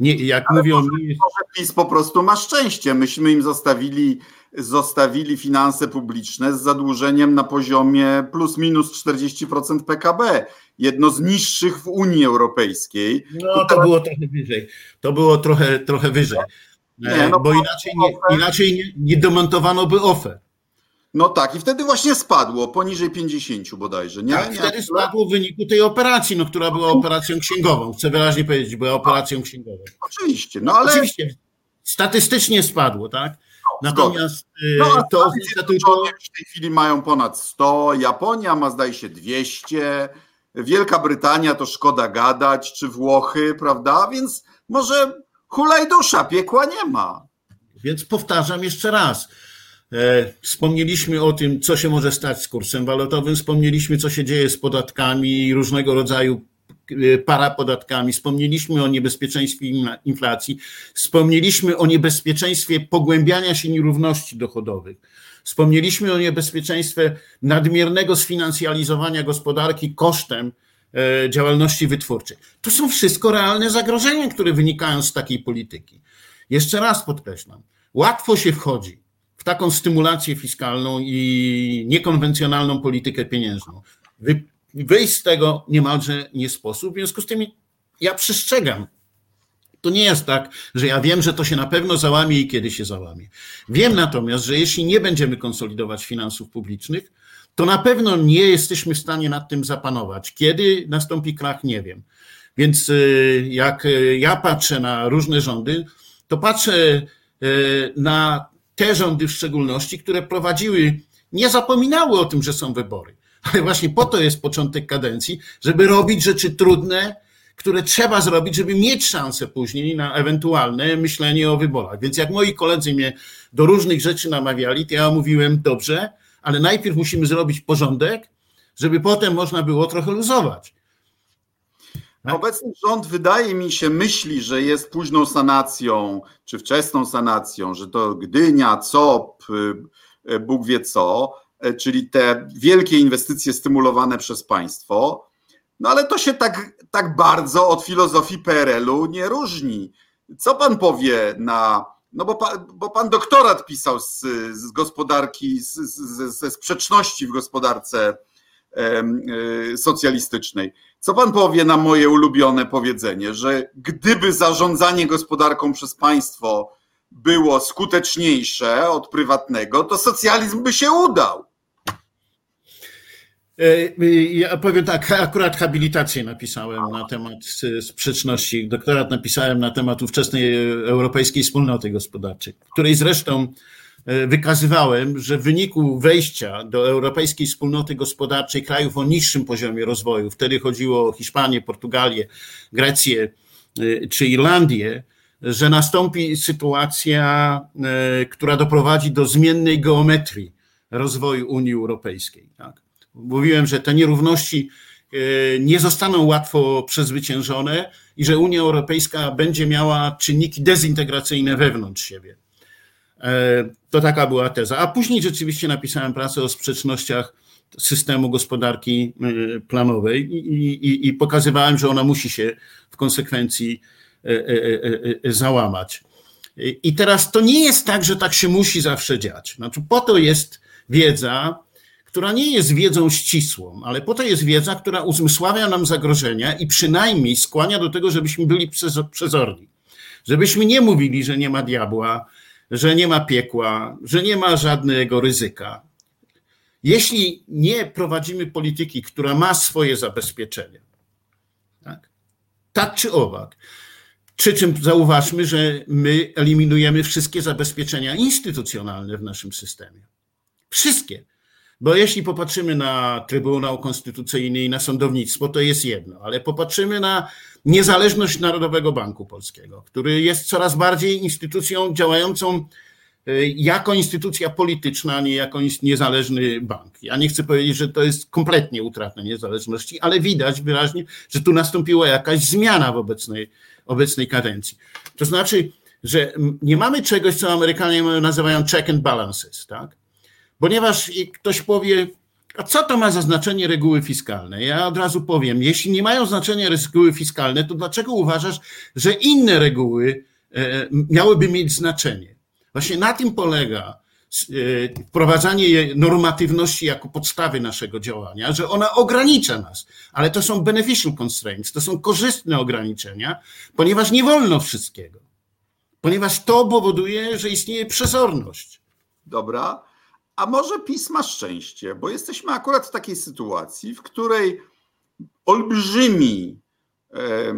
nie, jak Ale mówią. Może, może PiS po prostu ma szczęście. Myśmy im zostawili, zostawili finanse publiczne z zadłużeniem na poziomie plus minus 40% PKB jedno z niższych w Unii Europejskiej. No to było trochę wyżej. To było trochę, trochę wyżej. Nie, e, no, bo inaczej, nie, inaczej nie, nie demontowano by OFE. No tak, i wtedy właśnie spadło, poniżej 50 bodajże. Nie? Tak, nie, wtedy spadło w wyniku tej operacji, no, która była operacją księgową. Chcę wyraźnie powiedzieć, była operacją księgową. Oczywiście, no ale... Oczywiście, statystycznie spadło, tak? No, Natomiast no, y, to oznacza tylko... W tej chwili mają ponad 100, Japonia ma zdaje się 200, Wielka Brytania to szkoda gadać, czy Włochy, prawda? Więc może hulaj dusza, piekła nie ma. Więc powtarzam jeszcze raz. E, wspomnieliśmy o tym, co się może stać z kursem walutowym, wspomnieliśmy, co się dzieje z podatkami i różnego rodzaju e, parapodatkami, wspomnieliśmy o niebezpieczeństwie inflacji, wspomnieliśmy o niebezpieczeństwie pogłębiania się nierówności dochodowych. Wspomnieliśmy o niebezpieczeństwie nadmiernego sfinansjalizowania gospodarki kosztem e, działalności wytwórczej. To są wszystko realne zagrożenia, które wynikają z takiej polityki. Jeszcze raz podkreślam, łatwo się wchodzi w taką stymulację fiskalną i niekonwencjonalną politykę pieniężną. Wy wyjść z tego niemalże nie sposób. W związku z tym ja przestrzegam. To nie jest tak, że ja wiem, że to się na pewno załamie i kiedy się załamie. Wiem natomiast, że jeśli nie będziemy konsolidować finansów publicznych, to na pewno nie jesteśmy w stanie nad tym zapanować. Kiedy nastąpi krach, nie wiem. Więc y, jak y, ja patrzę na różne rządy, to patrzę y, na te rządy w szczególności, które prowadziły, nie zapominały o tym, że są wybory. Ale właśnie po to jest początek kadencji, żeby robić rzeczy trudne, które trzeba zrobić, żeby mieć szansę później na ewentualne myślenie o wyborach. Więc jak moi koledzy mnie do różnych rzeczy namawiali, to ja mówiłem dobrze, ale najpierw musimy zrobić porządek, żeby potem można było trochę luzować. Tak? Obecny rząd wydaje mi się myśli, że jest późną sanacją, czy wczesną sanacją, że to Gdynia, COP, y, y, Bóg wie co, y, czyli te wielkie inwestycje stymulowane przez państwo. No ale to się tak, tak bardzo od filozofii PRL-u nie różni. Co pan powie na. No bo pan, bo pan doktorat pisał z, z gospodarki, z, z, ze sprzeczności w gospodarce socjalistycznej. Co pan powie na moje ulubione powiedzenie, że gdyby zarządzanie gospodarką przez państwo było skuteczniejsze od prywatnego, to socjalizm by się udał? E, ja powiem tak, akurat habilitację napisałem na temat sprzeczności. Doktorat napisałem na temat ówczesnej Europejskiej Wspólnoty Gospodarczej, której zresztą E, wykazywałem, że w wyniku wejścia do Europejskiej Wspólnoty Gospodarczej krajów o niższym poziomie rozwoju, wtedy chodziło o Hiszpanię, Portugalię, Grecję e, czy Irlandię, że nastąpi sytuacja, e, która doprowadzi do zmiennej geometrii rozwoju Unii Europejskiej. Tak? Mówiłem, że te nierówności nie zostaną łatwo przezwyciężone i że Unia Europejska będzie miała czynniki dezintegracyjne wewnątrz siebie. E, to taka była teza. A później rzeczywiście napisałem pracę o sprzecznościach systemu gospodarki e, planowej i, i, i pokazywałem, że ona musi się w konsekwencji e, załamać. I teraz to nie jest tak, że tak się musi zawsze dziać. Znaczy, po to jest wiedza, która nie jest wiedzą ścisłą, ale po to jest wiedza, która uzmysławia nam zagrożenia i przynajmniej skłania do tego, żebyśmy byli przezorni. Żebyśmy nie mówili, że nie ma diabła, że nie ma piekła, że nie ma żadnego ryzyka. Jeśli nie prowadzimy polityki, która ma swoje zabezpieczenia, tak, tak czy owak, przy czym zauważmy, że my eliminujemy wszystkie zabezpieczenia instytucjonalne w naszym systemie. Wszystkie. Bo jeśli popatrzymy na Trybunał Konstytucyjny i na sądownictwo, to jest jedno, ale popatrzymy na niezależność Narodowego Banku Polskiego, który jest coraz bardziej instytucją działającą e, jako instytucja polityczna, a nie jako niezależny bank. Ja nie chcę powiedzieć, że to jest kompletnie utrata niezależności, ale widać wyraźnie, że tu nastąpiła jakaś zmiana w obecnej, obecnej kadencji. To znaczy, że nie mamy czegoś, co Amerykanie nazywają check and balances, tak? Ponieważ ktoś powie, a co to ma za znaczenie reguły fiskalne? Ja od razu powiem, jeśli nie mają znaczenia reguły fiskalne, to dlaczego uważasz, że inne reguły e, miałyby mieć znaczenie? Właśnie na tym polega e, wprowadzanie normatywności jako podstawy naszego działania, że ona ogranicza nas, ale to są beneficial constraints, to są korzystne ograniczenia, ponieważ nie wolno wszystkiego. Ponieważ to powoduje, że istnieje przezorność. Dobra. A może PiS ma szczęście, bo jesteśmy akurat w takiej sytuacji, w której olbrzymi e,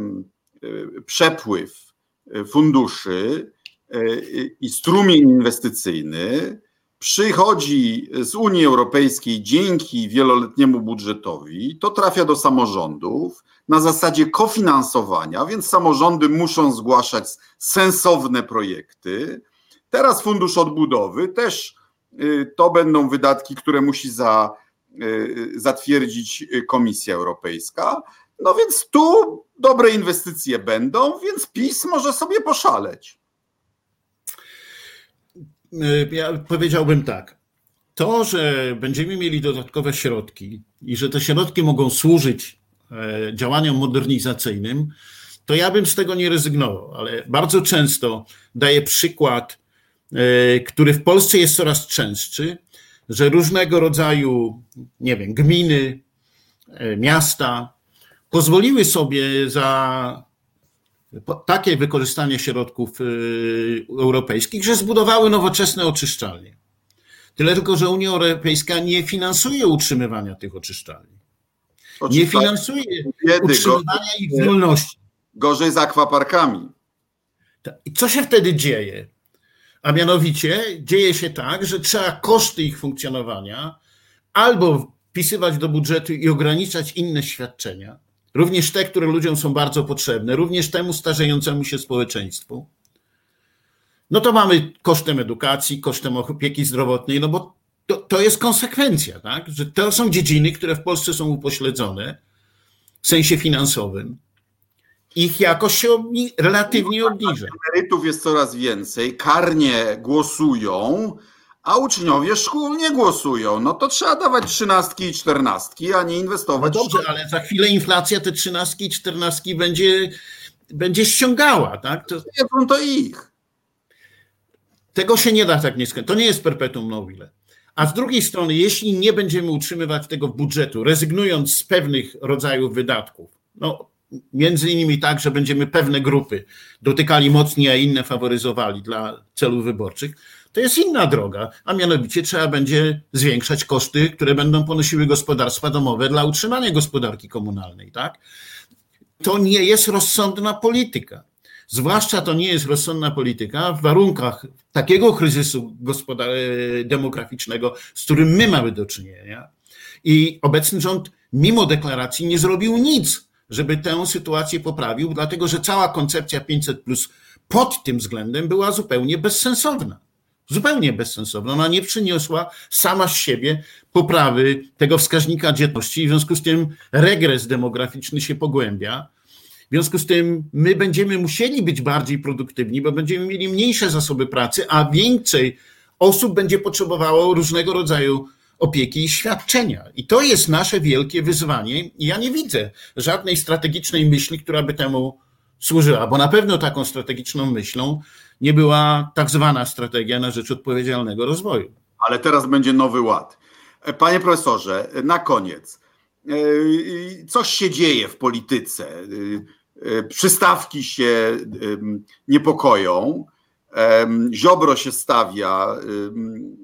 przepływ e, funduszy e, i strumień inwestycyjny przychodzi z Unii Europejskiej dzięki wieloletniemu budżetowi, to trafia do samorządów na zasadzie kofinansowania, więc samorządy muszą zgłaszać sensowne projekty. Teraz Fundusz Odbudowy też to będą wydatki, które musi za, y, zatwierdzić Komisja Europejska. No więc tu dobre inwestycje będą, więc PiS może sobie poszaleć. Y, ja powiedziałbym tak. To, że będziemy mieli dodatkowe środki i że te środki mogą służyć e, działaniom modernizacyjnym, to ja bym z tego nie rezygnował, ale bardzo często daję przykład który w Polsce jest coraz częstszy, że różnego rodzaju, nie wiem, gminy, miasta pozwoliły sobie za takie wykorzystanie środków europejskich, że zbudowały nowoczesne oczyszczalnie. Tyle tylko, że Unia Europejska nie finansuje utrzymywania tych oczyszczalni. Nie finansuje utrzymywania ich wolności. Gorzej z akwaparkami. I co się wtedy dzieje? A mianowicie dzieje się tak, że trzeba koszty ich funkcjonowania albo wpisywać do budżetu i ograniczać inne świadczenia, również te, które ludziom są bardzo potrzebne, również temu starzejącemu się społeczeństwu. No to mamy kosztem edukacji, kosztem opieki zdrowotnej, no bo to, to jest konsekwencja, tak? że to są dziedziny, które w Polsce są upośledzone w sensie finansowym ich jakość się relatywnie obniża. Emerytów jest coraz więcej, karnie głosują, a uczniowie szkół nie głosują. No to trzeba dawać trzynastki i czternastki, a nie inwestować. No dobrze, ale za chwilę inflacja te trzynastki i czternastki będzie, będzie ściągała, tak? To... Nie, to ich. Tego się nie da tak nie skończyć. To nie jest perpetuum mobile. A z drugiej strony, jeśli nie będziemy utrzymywać tego w budżetu, rezygnując z pewnych rodzajów wydatków, no między innymi tak, że będziemy pewne grupy dotykali mocniej, a inne faworyzowali dla celów wyborczych, to jest inna droga, a mianowicie trzeba będzie zwiększać koszty, które będą ponosiły gospodarstwa domowe dla utrzymania gospodarki komunalnej, tak? To nie jest rozsądna polityka. Zwłaszcza to nie jest rozsądna polityka w warunkach takiego kryzysu demograficznego, z którym my mamy do czynienia. I obecny rząd, mimo deklaracji, nie zrobił nic, żeby tę sytuację poprawił, dlatego że cała koncepcja 500 plus pod tym względem była zupełnie bezsensowna. Zupełnie bezsensowna. Ona nie przyniosła sama z siebie poprawy tego wskaźnika dzietności, w związku z tym regres demograficzny się pogłębia. W związku z tym my będziemy musieli być bardziej produktywni, bo będziemy mieli mniejsze zasoby pracy, a więcej osób będzie potrzebowało różnego rodzaju opieki i świadczenia. I to jest nasze wielkie wyzwanie. I ja nie widzę żadnej strategicznej myśli, która by temu służyła, bo na pewno taką strategiczną myślą nie była tak zwana strategia na rzecz odpowiedzialnego rozwoju. Ale teraz będzie nowy ład. Panie profesorze, na koniec. Coś się dzieje w polityce. Przystawki się niepokoją. Ziobro się stawia,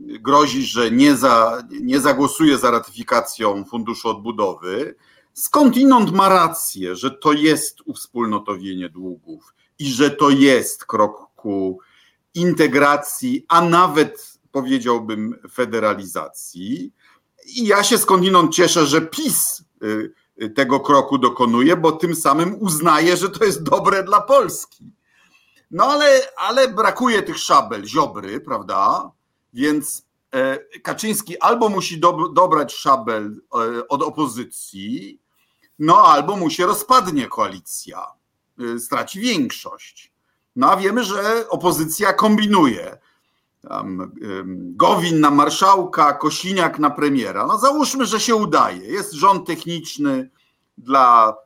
grozi, że nie, za, nie zagłosuje za ratyfikacją Funduszu Odbudowy. Skądinąd ma rację, że to jest uwspólnotowienie długów i że to jest krok ku integracji, a nawet powiedziałbym federalizacji. I ja się skądinąd cieszę, że PiS y, tego kroku dokonuje, bo tym samym uznaje, że to jest dobre dla Polski. No ale, ale brakuje tych szabel, ziobry, prawda? Więc e, Kaczyński albo musi do, dobrać szabel e, od opozycji, no albo mu się rozpadnie koalicja, e, straci większość. No a wiemy, że opozycja kombinuje. Tam, Gowin na marszałka, Kosiniak na premiera. No załóżmy, że się udaje. Jest rząd techniczny dla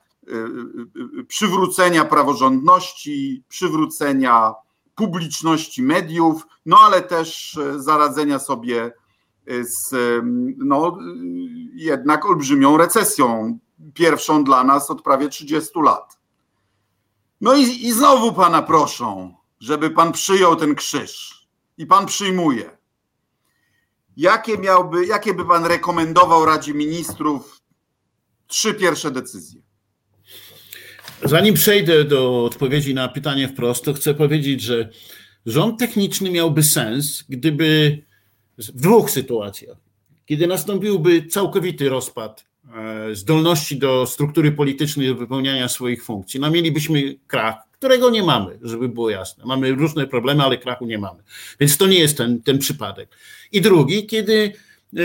przywrócenia praworządności, przywrócenia publiczności mediów, no ale też zaradzenia sobie z no, jednak olbrzymią recesją, pierwszą dla nas od prawie 30 lat. No i, i znowu pana proszą, żeby pan przyjął ten krzyż. I pan przyjmuje. Jakie miałby, jakie by pan rekomendował Radzie Ministrów trzy pierwsze decyzje? Zanim przejdę do odpowiedzi na pytanie wprost, to chcę powiedzieć, że rząd techniczny miałby sens, gdyby w dwóch sytuacjach. Kiedy nastąpiłby całkowity rozpad e, zdolności do struktury politycznej do wypełniania swoich funkcji, no mielibyśmy krach, którego nie mamy, żeby było jasne. Mamy różne problemy, ale krachu nie mamy. Więc to nie jest ten, ten przypadek. I drugi, kiedy e,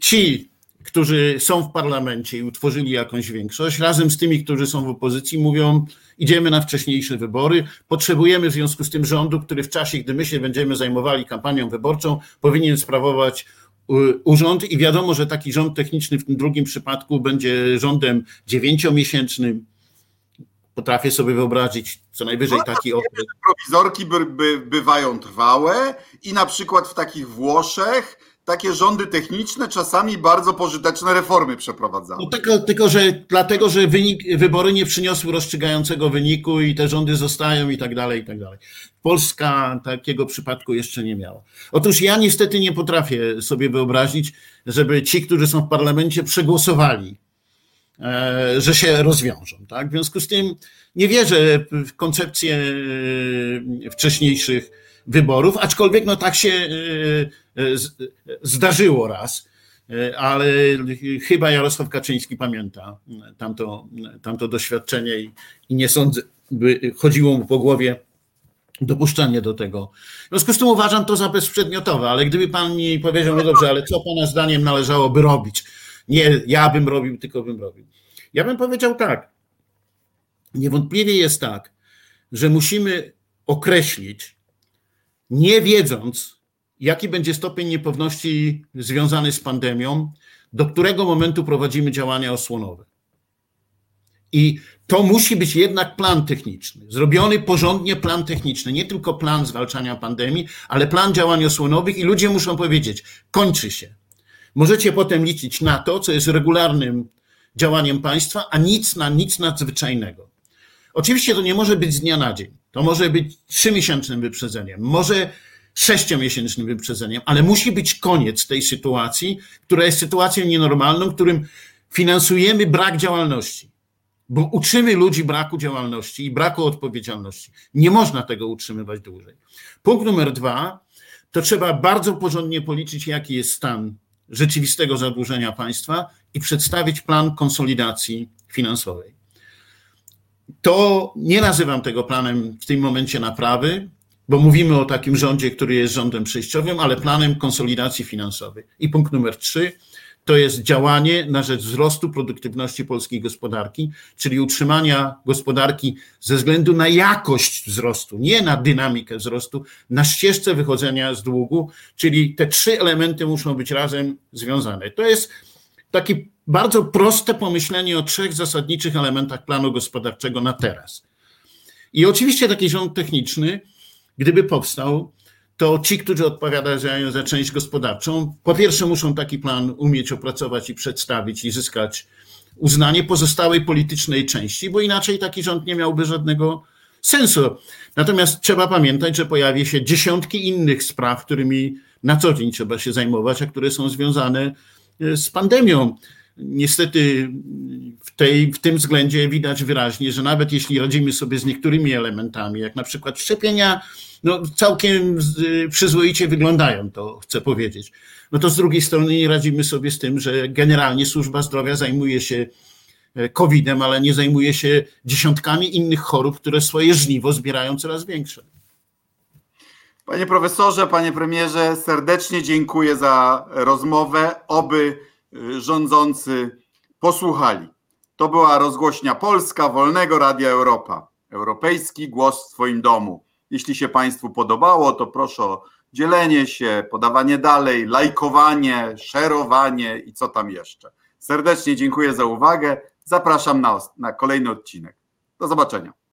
ci którzy są w parlamencie i utworzyli jakąś większość, razem z tymi, którzy są w opozycji, mówią: Idziemy na wcześniejsze wybory. Potrzebujemy w związku z tym rządu, który w czasie, gdy my się będziemy zajmowali kampanią wyborczą, powinien sprawować y, urząd. I wiadomo, że taki rząd techniczny w tym drugim przypadku będzie rządem dziewięciomiesięcznym. Potrafię sobie wyobrazić co najwyżej no, taki okres. Prowizorki by, by, bywają trwałe i na przykład w takich Włoszech takie rządy techniczne czasami bardzo pożyteczne reformy przeprowadzały. No tylko, tylko, że dlatego, że wynik, wybory nie przyniosły rozstrzygającego wyniku i te rządy zostają i tak dalej, i tak dalej. Polska takiego przypadku jeszcze nie miała. Otóż ja niestety nie potrafię sobie wyobrazić, żeby ci, którzy są w parlamencie, przegłosowali, e, że się rozwiążą. Tak? W związku z tym nie wierzę w koncepcję e, wcześniejszych wyborów, aczkolwiek no tak się e, e, zdarzyło raz, e, ale chyba Jarosław Kaczyński pamięta tamto, tamto doświadczenie i, i nie sądzę, by chodziło mu po głowie dopuszczenie do tego. W związku z tym uważam to za bezprzedmiotowe, ale gdyby pan mi powiedział, no dobrze, ale co pana zdaniem należałoby robić? Nie ja bym robił, tylko bym robił. Ja bym powiedział tak. Niewątpliwie jest tak, że musimy określić, nie wiedząc, jaki będzie stopień niepewności związany z pandemią, do którego momentu prowadzimy działania osłonowe. I to musi być jednak plan techniczny, zrobiony porządnie plan techniczny, nie tylko plan zwalczania pandemii, ale plan działań osłonowych i ludzie muszą powiedzieć, kończy się. Możecie potem liczyć na to, co jest regularnym działaniem państwa, a nic na nic nadzwyczajnego. Oczywiście to nie może być z dnia na dzień. To może być trzymiesięcznym wyprzedzeniem, może sześciomiesięcznym wyprzedzeniem, ale musi być koniec tej sytuacji, która jest sytuacją nienormalną, którym finansujemy brak działalności, bo uczymy ludzi braku działalności i braku odpowiedzialności. Nie można tego utrzymywać dłużej. Punkt numer dwa, to trzeba bardzo porządnie policzyć, jaki jest stan rzeczywistego zadłużenia państwa i przedstawić plan konsolidacji finansowej. To nie nazywam tego planem w tym momencie naprawy, bo mówimy o takim rządzie, który jest rządem przejściowym, ale planem konsolidacji finansowej. I punkt numer trzy to jest działanie na rzecz wzrostu produktywności polskiej gospodarki, czyli utrzymania gospodarki ze względu na jakość wzrostu, nie na dynamikę wzrostu, na ścieżce wychodzenia z długu, czyli te trzy elementy muszą być razem związane. To jest taki bardzo proste pomyślenie o trzech zasadniczych elementach planu gospodarczego na teraz. I oczywiście taki rząd techniczny, gdyby powstał, to ci, którzy odpowiadają za część gospodarczą, po pierwsze muszą taki plan umieć opracować i przedstawić i zyskać uznanie pozostałej politycznej części, bo inaczej taki rząd nie miałby żadnego sensu. Natomiast trzeba pamiętać, że pojawi się dziesiątki innych spraw, którymi na co dzień trzeba się zajmować, a które są związane z pandemią niestety w, tej, w tym względzie widać wyraźnie, że nawet jeśli radzimy sobie z niektórymi elementami, jak na przykład szczepienia, no całkiem przyzwoicie wyglądają, to chcę powiedzieć. No to z drugiej strony nie radzimy sobie z tym, że generalnie służba zdrowia zajmuje się e, COVID-em, ale nie zajmuje się dziesiątkami innych chorób, które swoje żniwo zbierają coraz większe. Panie profesorze, panie premierze, serdecznie dziękuję za rozmowę. Oby rządzący posłuchali. To była rozgłośnia Polska Wolnego Radia Europa. Europejski głos w Twoim domu. Jeśli się Państwu podobało, to proszę o dzielenie się, podawanie dalej, lajkowanie, szerowanie i co tam jeszcze. Serdecznie dziękuję za uwagę. Zapraszam na, na kolejny odcinek. Do zobaczenia.